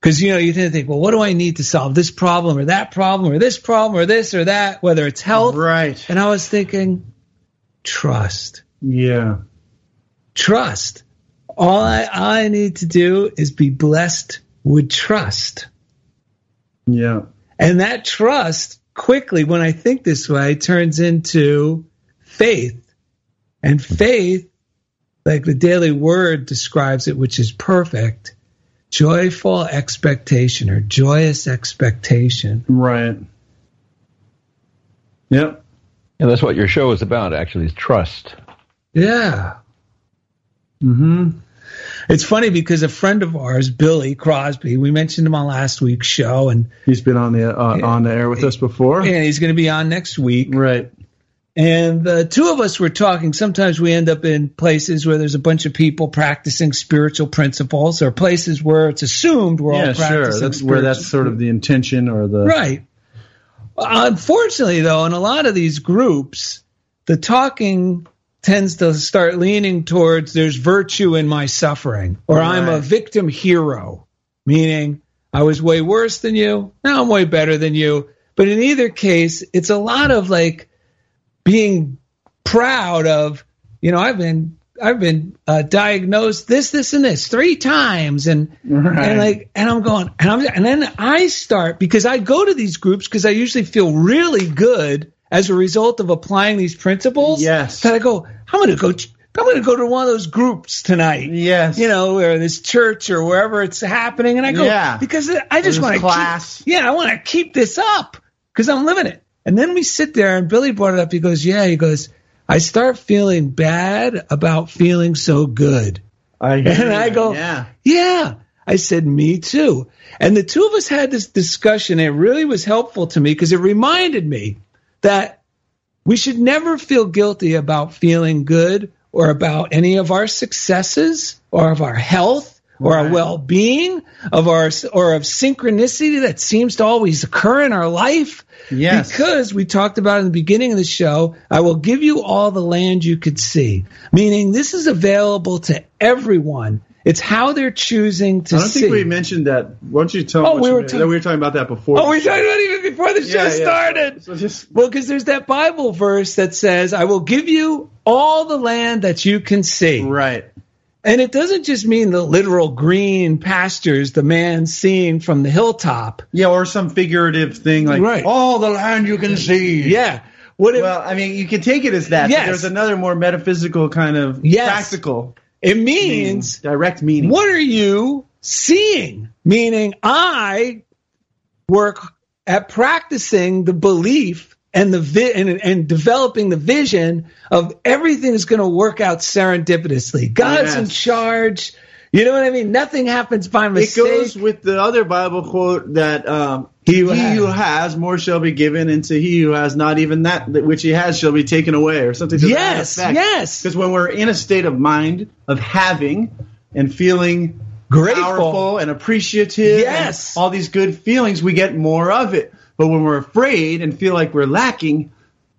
because you know, you tend to think, well, what do I need to solve this problem or that problem or this problem or this or that, whether it's health. Right. And I was thinking, trust Yeah. trust. All I, I need to do is be blessed with trust. Yeah. And that trust quickly, when I think this way, turns into faith. And faith, like the daily word describes it, which is perfect, joyful expectation or joyous expectation. Right. Yep. And that's what your show is about, actually, is trust. Yeah. Mm-hmm. It's funny because a friend of ours, Billy Crosby, we mentioned him on last week's show, and He's been on the uh, on the air with us before. and he's going to be on next week. Right. And the two of us were talking. Sometimes we end up in places where there's a bunch of people practicing spiritual principles, or places where it's assumed we're Yeah, all sure. That's where that's sort of the intention or the right. Unfortunately, though, in a lot of these groups, the talking tends to start leaning towards there's virtue in my suffering, or I'm a victim hero, meaning I was way worse than you, now I'm way better than you. But in either case, it's a lot of like being proud of, you know, I've been I've been uh, diagnosed this, this, and this three times, and Right. and like, and I'm going, and I'm, and then I start because I go to these groups because I usually feel really good as a result of applying these principles. Yes. That I go, I'm going to go, I'm going to go to one of those groups tonight. Yes. You know, or this church or wherever it's happening, and I go, Yeah. because I just want to class. Keep, yeah, I want to keep this up because I'm living it. And then we sit there, and Billy brought it up. He goes, yeah, he goes. I start feeling bad about feeling so good. I And I go, yeah. Yeah. I said, Me too. And the two of us had this discussion. And it really was helpful to me because it reminded me that we should never feel guilty about feeling good or about any of our successes or of our health or our well-being of our or of synchronicity that seems to always occur in our life Yes. because we talked about in the beginning of the show, I will give you all the land you could see. Meaning this is available to everyone. It's how they're choosing to I don't see. think we mentioned that. Why don't you tell Oh, we were ta- we were talking about that before. Oh, we talked about it even before the show Yeah, yeah. started. So just Well, because there's that Bible verse that says, I will give you all the land that you can see. right. And it doesn't just mean the literal green pastures the man seeing from the hilltop. Yeah, or some figurative thing like Right. all the land you can see. Yeah. What it, Well, I mean, you can take it as that. Yes. There's another more metaphysical kind of Yes. practical it meaning, means direct meaning. what are you seeing? Meaning, I work at practicing the belief and the vi- and, and developing the vision of everything is going to work out serendipitously. God's in charge. You know what I mean? Nothing happens by mistake. It goes with the other Bible quote that um, He he, who has- who has more shall be given, and to he who has not even that that which he has shall be taken away, or something. To Yes, yes. Because when we're in a state of mind of having and feeling Grateful. and appreciative, and Yes. all these good feelings, we get more of it. But when we're afraid and feel like we're lacking,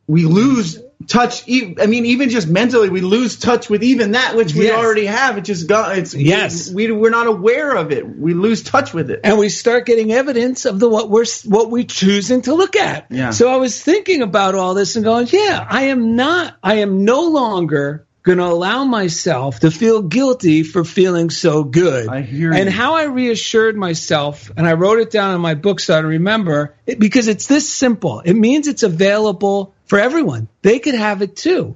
we lose touch. I mean, even just mentally, we lose touch with even that which we Yes. already have. It just got. It's Yes. We, we're not aware of it. We lose touch with it. and we start getting evidence of the what we're what we choosing to look at. Yeah. So I was thinking about all this and going, yeah, I am not I am no longer going to allow myself to feel guilty for feeling so good. I hear And you. how I reassured myself and I wrote it down in my book so I remember it, because it's this simple. It means it's available for everyone. They could have it too.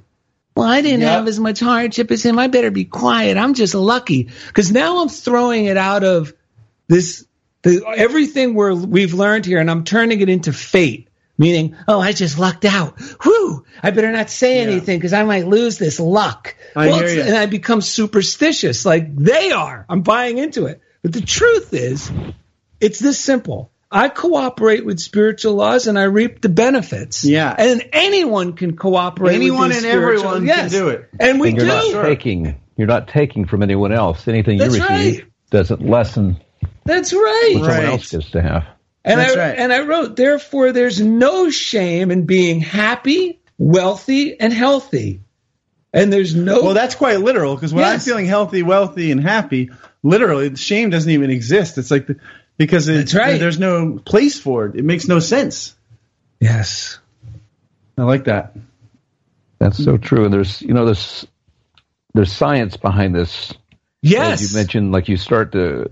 Well, I didn't Yep. have as much hardship as him. I better be quiet. I'm just lucky. Because now I'm throwing it out of this the, everything we're we've learned here, and I'm turning it into fate. Meaning, oh, I just lucked out. Whew! I better not say anything because I might lose this luck. I hear it's- ya. And I become superstitious, like they are. I'm buying into it. But the truth is, it's this simple. I cooperate with spiritual laws and I reap the benefits. Yeah. And anyone can cooperate. Anyone with these and everyone spiritual- can do it. And we and you're do. not Sure. taking. You're not taking from anyone else. Anything That's you receive right. doesn't lessen That's right. what someone Right. else gets to have. And That's I right. and I wrote, therefore, there's no shame in being happy, wealthy, and healthy. And there's no Well, that's quite literal because when I'm feeling healthy, wealthy, and happy, literally, the shame doesn't even exist. It's like the, because it's, That's right. there's no place for it. It makes no sense. yes. I like that. That's so true. And there's you know there's there's science behind this. Yes. As you mentioned, like you start to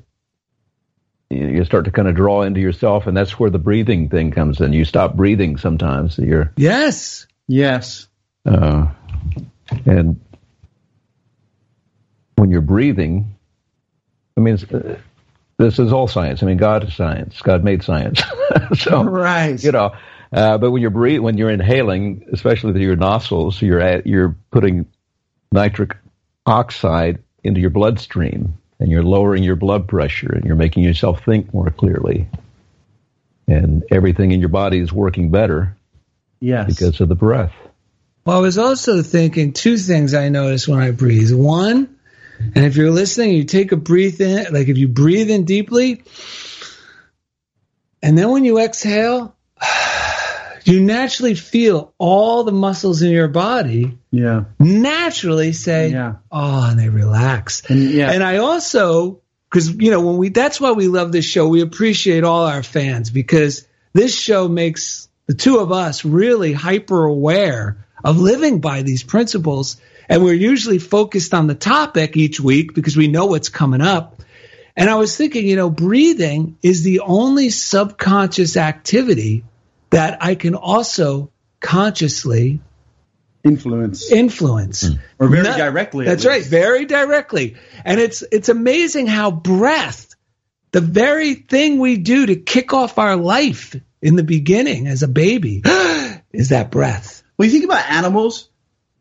you you start to kind of draw into yourself, and that's where the breathing thing comes in. You stop breathing sometimes. You're yes. Yes. uh, and when you're breathing, I mean, uh, this is all science. I mean, God is science. God made science. <laughs> so Right. you know. Uh, but when you're breathing, when you're inhaling, especially through your nostrils, you're at, you're putting nitric oxide into your bloodstream, and you're lowering your blood pressure, and you're making yourself think more clearly, and everything in your body is working better Yes. because of the breath. Well, I was also thinking two things I notice when I breathe. One, and if you're listening, you take a breath in, like if you breathe in deeply, and then when you exhale, you naturally feel all the muscles in your body yeah. naturally say, Yeah. oh, and they relax. And yeah. And I also, because you know, when we that's why we love this show. We appreciate all our fans because this show makes the two of us really hyper aware of living by these principles. And we're usually focused on the topic each week because we know what's coming up. And I was thinking, you know, breathing is the only subconscious activity that I can also consciously Influence. influence hmm. Or very Not- directly. at That's right, very directly. And it's it's amazing how breath, the very thing we do to kick off our life in the beginning as a baby, <gasps> is that breath. When you think about animals,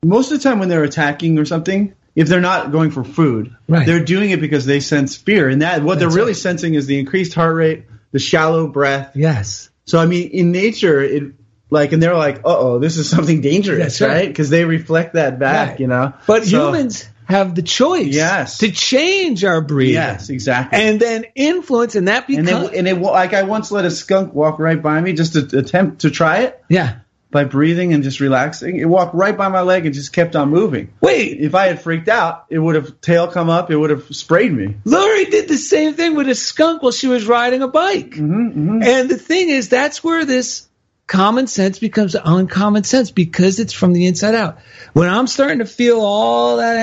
most of the time when they're attacking or something, if they're not going for food, Right. they're doing it because they sense fear. And that what That's they're really right. sensing is the increased heart rate, the shallow breath. Yes. So I mean, in nature, it like, and they're like, "Uh oh, this is something dangerous," That's right. right? Because they reflect that back, Right. you know. But So- humans have the choice Yes. to change our breed. yes, exactly. And then influence, and that and becomes and it will, like I once let a skunk walk right by me just to attempt to try it yeah. By breathing and just relaxing. It walked right by my leg and just kept on moving. Wait, If I had freaked out, it would have tail come up. It would have sprayed me. Lori did the same thing with a skunk while she was riding a bike. Mm-hmm, And the thing is, that's where this common sense becomes uncommon sense because it's from the inside out. When I'm starting to feel all that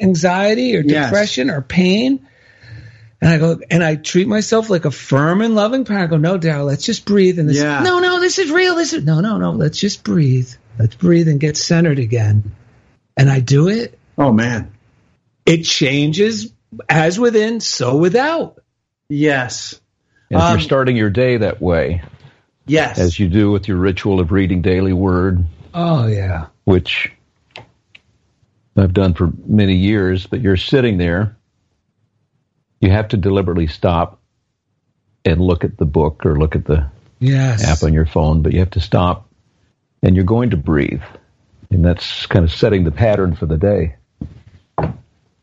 anxiety or Yes. depression or pain, and I go and I treat myself like a firm and loving parent. I go, no, Daryl, let's just breathe. And this, Yeah. no, no, this is real. This is no, no, no. Let's just breathe. Let's breathe and get centered again. And I do it. Oh man. It changes as within, so without. Yes. And if Um, you're starting your day that way, Yes. as you do with your ritual of reading daily word, Oh yeah. which I've done for many years, but you're sitting there, you have to deliberately stop and look at the book or look at the Yes. app on your phone, but you have to stop and you're going to breathe. And that's kind of setting the pattern for the day.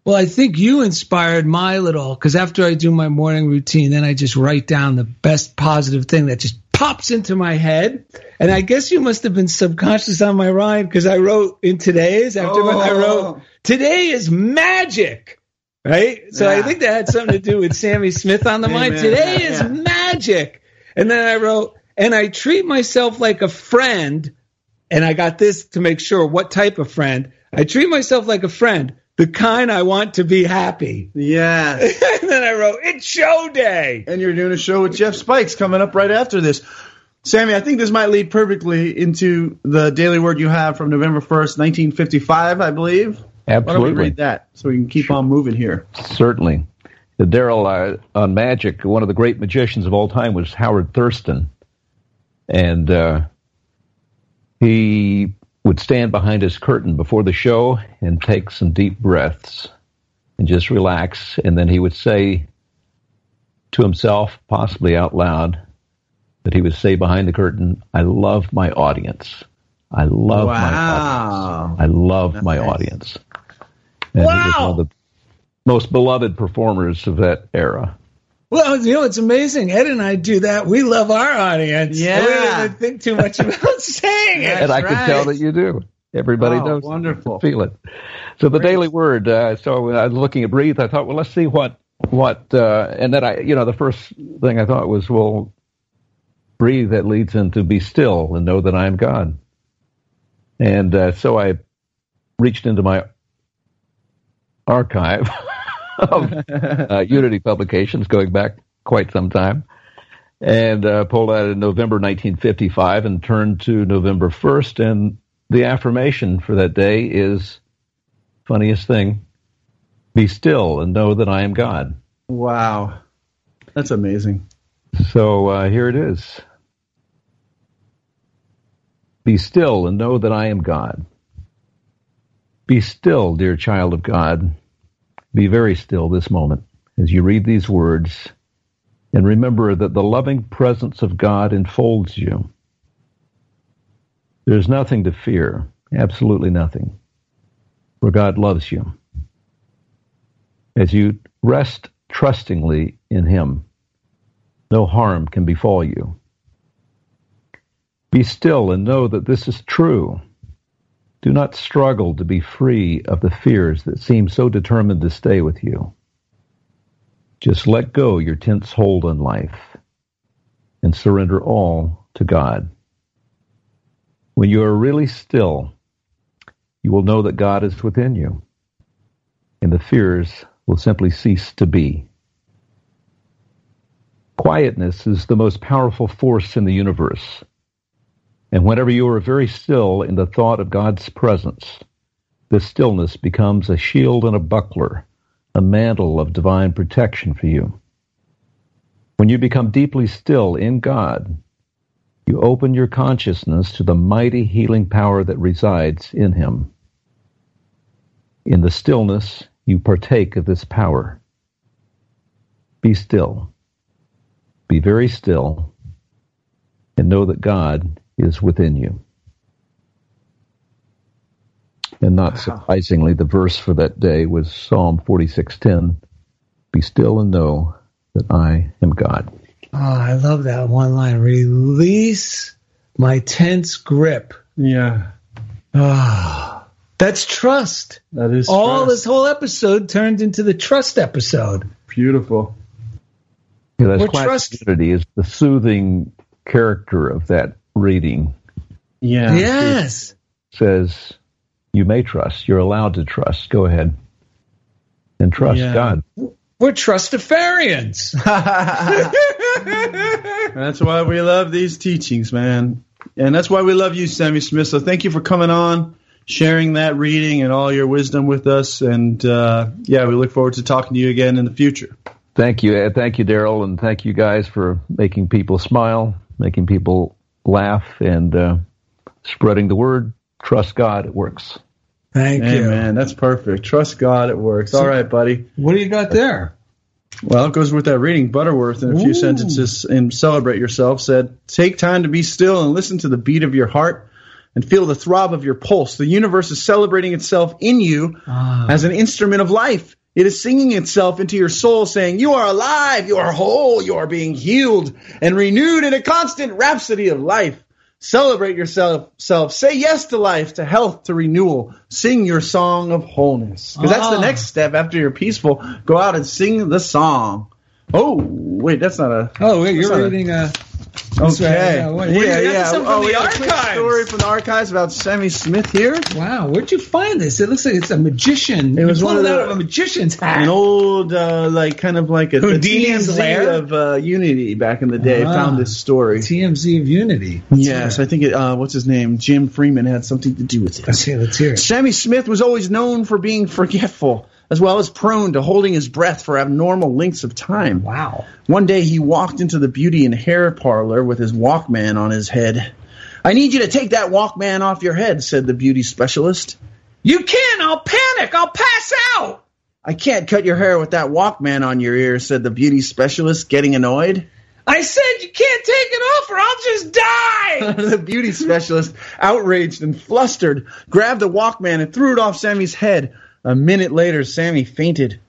Well, I think you inspired my little because after I do my morning routine, then I just write down the best positive thing that just pops into my head. And I guess you must have been subconscious on my rhyme because I wrote in today's after Oh. I wrote oh. today is magic. Right? So I think that had something to do with Sammy Smith on the mind. Amen. Today Yeah, is yeah. magic. And then I wrote, and I treat myself like a friend. And I got this to make sure what type of friend. I treat myself like a friend, the kind I want to be happy. yes. <laughs> and then I wrote, it's show day. and you're doing a show with Jeff Spikes coming up right after this. Sammy, I think this might lead perfectly into the daily word you have from November 1st, 1955, I believe. Why don't we read that so we can keep on moving here? Certainly. Daryl, uh, on magic, one of the great magicians of all time was Howard Thurston. And uh, he would stand behind his curtain before the show and take some deep breaths and just relax. And then he would say to himself, possibly out loud, that he would say behind the curtain, I love my audience. I love my audience. I love my Nice. audience. And he was one of the most beloved performers of that era. Well, you know, it's amazing. Ed and I do that. We love our audience. Yeah. We don't even think too much about <laughs> saying it. and I can tell that you do. Everybody Oh, knows. wonderful. Feel it. So the daily word. Uh, so when I was looking at breathe, I thought, well, let's see what what. Uh, and then I, you know, the first thing I thought was, well, breathe. That leads into be still and know that I am God. And uh, so I reached into my archive <laughs> of uh, Unity publications going back quite some time and uh, pulled out in November 1955 and turned to November 1st. And the affirmation for that day is funniest thing be still and know that I am God. Wow. That's amazing. So uh, here it is Be still and know that I am God. Be still, dear child of God. Be very still this moment as you read these words and remember that the loving presence of God enfolds you. There's nothing to fear, absolutely nothing, for God loves you. As you rest trustingly in Him, no harm can befall you. Be still and know that this is true. Do not struggle to be free of the fears that seem so determined to stay with you. Just let go your tense hold on life and surrender all to God. When you are really still, you will know that God is within you, and the fears will simply cease to be. Quietness is the most powerful force in the universe. And whenever you are very still in the thought of God's presence, this stillness becomes a shield and a buckler, a mantle of divine protection for you. When you become deeply still in God, you open your consciousness to the mighty healing power that resides in Him. In the stillness, you partake of this power. Be still. Be very still and know that God is within you. And not surprisingly, the verse for that day was Psalm 46:10, "Be still and know that I am God." Oh, I love that one line. Release my tense grip. Yeah. Ah, that's trust. That is All trust. this whole episode turned into the trust episode. beautiful. Yeah, that's We're trust- is the soothing character of that reading Yeah. Yes. says you may trust. You're allowed to trust. Go ahead and trust Yeah. God. We're trustafarians. <laughs> <laughs> That's why we love these teachings, man. And that's why we love you, Sammy Smith. So thank you for coming on, sharing that reading and all your wisdom with us. And uh, yeah, we look forward to talking to you again in the future. Thank you, uh, thank you, Daryl, and thank you guys for making people smile, making people laugh, and uh, spreading the word. Trust God, it works. Thank Hey, you. man, that's perfect. Trust God, it works. All right, buddy. What do you got there? Well, it goes with that reading. Butterworth, in a few Ooh. sentences in Celebrate Yourself, said, Take time to be still and listen to the beat of your heart and feel the throb of your pulse. The universe is celebrating itself in you Ah. as an instrument of life. It is singing itself into your soul, saying, You are alive, you are whole, you are being healed and renewed in a constant rhapsody of life. Celebrate yourself, self. Say yes to life, to health, to renewal. Sing your song of wholeness. Because that's the Ah. next step after you're peaceful. Go out and sing the song. Oh, wait, that's not a. Oh, wait, you're reading a- That's Okay. yeah, what- yeah, what do you got? yeah. Something from oh, we got a quick story from the archives about Sammy Smith here. wow, where'd you find this? It looks like it's a magician. It was you one of the- out of a magician's hat. An old, uh, like, kind of like a, a TMZ lair? of uh, Unity back in the day. Ah. Found this story. TMZ of Unity. Yes, I think it. Uh, what's his name? Jim Freeman had something to do with it. Let's hear. Let's hear. it. Sammy Smith was always known for being forgetful, as well as prone to holding his breath for abnormal lengths of time. Wow. One day he walked into the beauty and hair parlor with his Walkman on his head. I need you to take that Walkman off your head, said the beauty specialist. You can't! I'll panic. I'll pass out. I can't cut your hair with that Walkman on your ear, said the beauty specialist, getting annoyed. I said you can't take it off, or I'll just die. <laughs> the beauty specialist, outraged and flustered, grabbed the Walkman and threw it off Sammy's head. A minute later, Sammy fainted.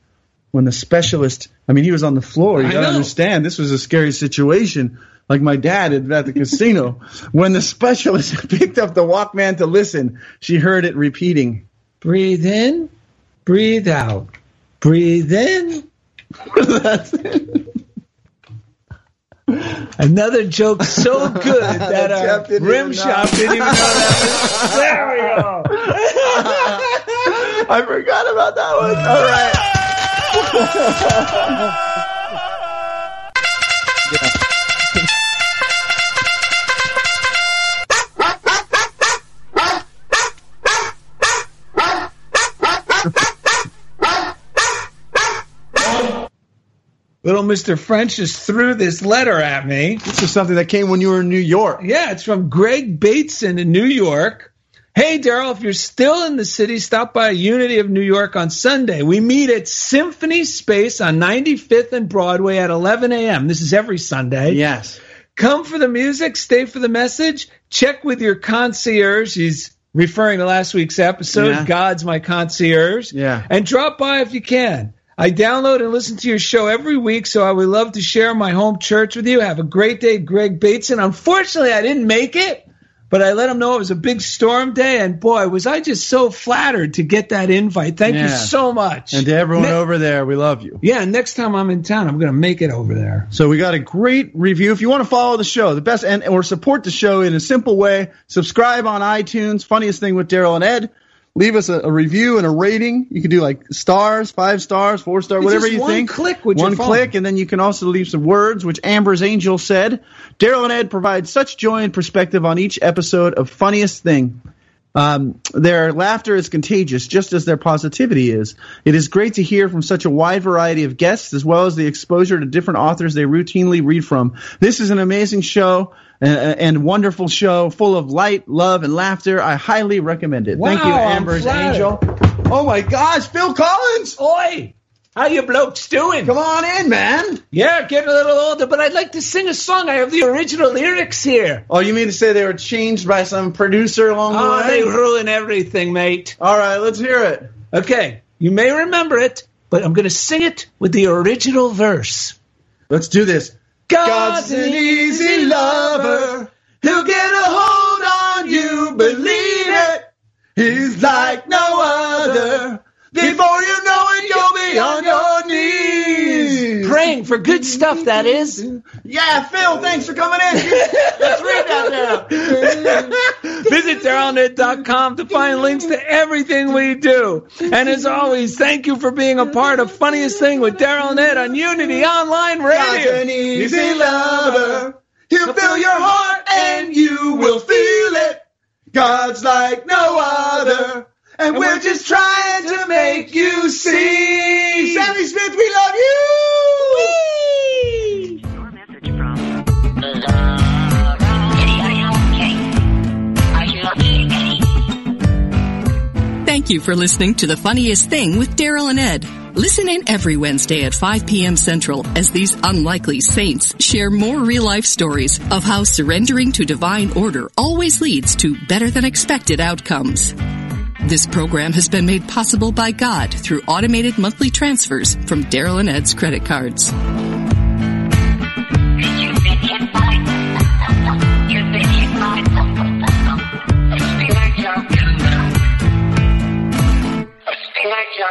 When the specialist, I mean, he was on the floor. You gotta understand, this was a scary situation, like my dad at, the casino. <laughs> When the specialist <laughs> picked up the Walkman to listen, she heard it repeating. breathe in, breathe out. Breathe in. <laughs> Another joke so good that our rim even know. shop didn't even know that. Was, there we go. I forgot about that one. All right. Little Mr. French just threw this letter at me. This is something that came when you were in New York. Yeah, it's from Greg Bateson in New York. Hey, Daryl, if you're still in the city, stop by Unity of New York on Sunday. We meet at Symphony Space on 95th and Broadway at 11 a.m. This is every Sunday. Yes. Come for the music, stay for the message. Check with your concierge. He's referring to last week's episode. Yeah. God's my concierge. Yeah. And drop by if you can. I download and listen to your show every week, so I would love to share my home church with you. Have a great day, Greg Bateson. Unfortunately, I didn't make it, but I let him know it was a big storm day, and boy, was I just so flattered to get that invite. Thank you so much. And to everyone Ne- over there, we love you. yeah, next time I'm in town, I'm going to make it over there. So we got a great review. If you want to follow the show, the best and or support the show in a simple way, subscribe on iTunes. Funniest thing with Daryl and Ed. Leave us a, a review and a rating. You can do like stars, five stars, four star, It's whatever you one think. click with one click, and then you can also leave some words, which Amber's Angel said. Daryl and Ed provide such joy and perspective on each episode of Funniest Thing. Um, their laughter is contagious, just as their positivity is. It is great to hear from such a wide variety of guests, as well as the exposure to different authors they routinely read from. This is an amazing show and wonderful show, full of light, love, and laughter. I highly recommend it. Thank you, Amber's. Angel. Oh my gosh, Phil Collins! Oi! How you blokes doing? Come on in, man. Yeah, getting a little older, but I'd like to sing a song. I have the original lyrics here. Oh, you mean to say they were changed by some producer along the Oh, way? they ruin everything, mate. All right, let's hear it. Okay, you may remember it, but I'm going to sing it with the original verse. Let's do this. God's an easy lover. He'll get a hold on you, believe it. He's like no other. Before you know it, you'll be on your knees. Praying for good stuff, that is. Yeah, Phil, thanks for coming in. Let's read that now. <laughs> Visit DarylNet.com to find links to everything we do. And as always, thank you for being a part of Funniest Thing with Daryl and Ed on Unity Online Radio. An easy lover. He'll fill your heart and you will feel it. God's like no other. And, and we're, we're just trying to make you see. Sammy Smith, we love you! Whee! Thank you for listening to The Funniest Thing with Daryl and Ed. Listen in every Wednesday at 5 p.m. Central as these unlikely saints share more real life stories of how surrendering to divine order always leads to better than expected outcomes. This program has been made possible by God through automated monthly transfers from Daryl and Ed's credit cards.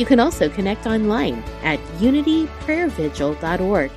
You can also connect online at unityprayervigil.org